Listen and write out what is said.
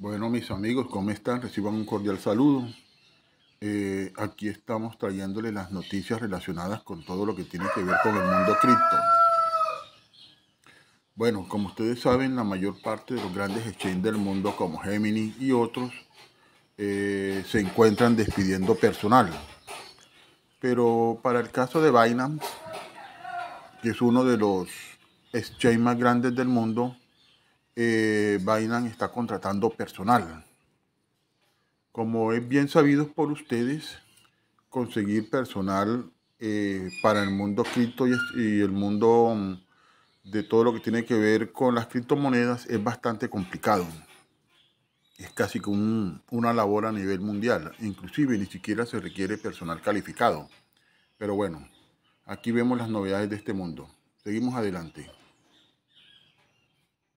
Bueno, mis amigos, ¿cómo están? Reciban un cordial saludo. Eh, aquí estamos trayéndoles las noticias relacionadas con todo lo que tiene que ver con el mundo cripto. Bueno, como ustedes saben, la mayor parte de los grandes exchanges del mundo, como Gemini y otros, eh, se encuentran despidiendo personal. Pero para el caso de Binance, que es uno de los exchanges más grandes del mundo, eh, Binance está contratando personal. Como es bien sabido por ustedes, conseguir personal eh, para el mundo cripto y, el mundo mm, de todo lo que tiene que ver con las criptomonedas es bastante complicado. Es casi como una labor a nivel mundial. Inclusive ni siquiera se requiere personal calificado. Pero bueno, aquí vemos las novedades de este mundo. Seguimos adelante.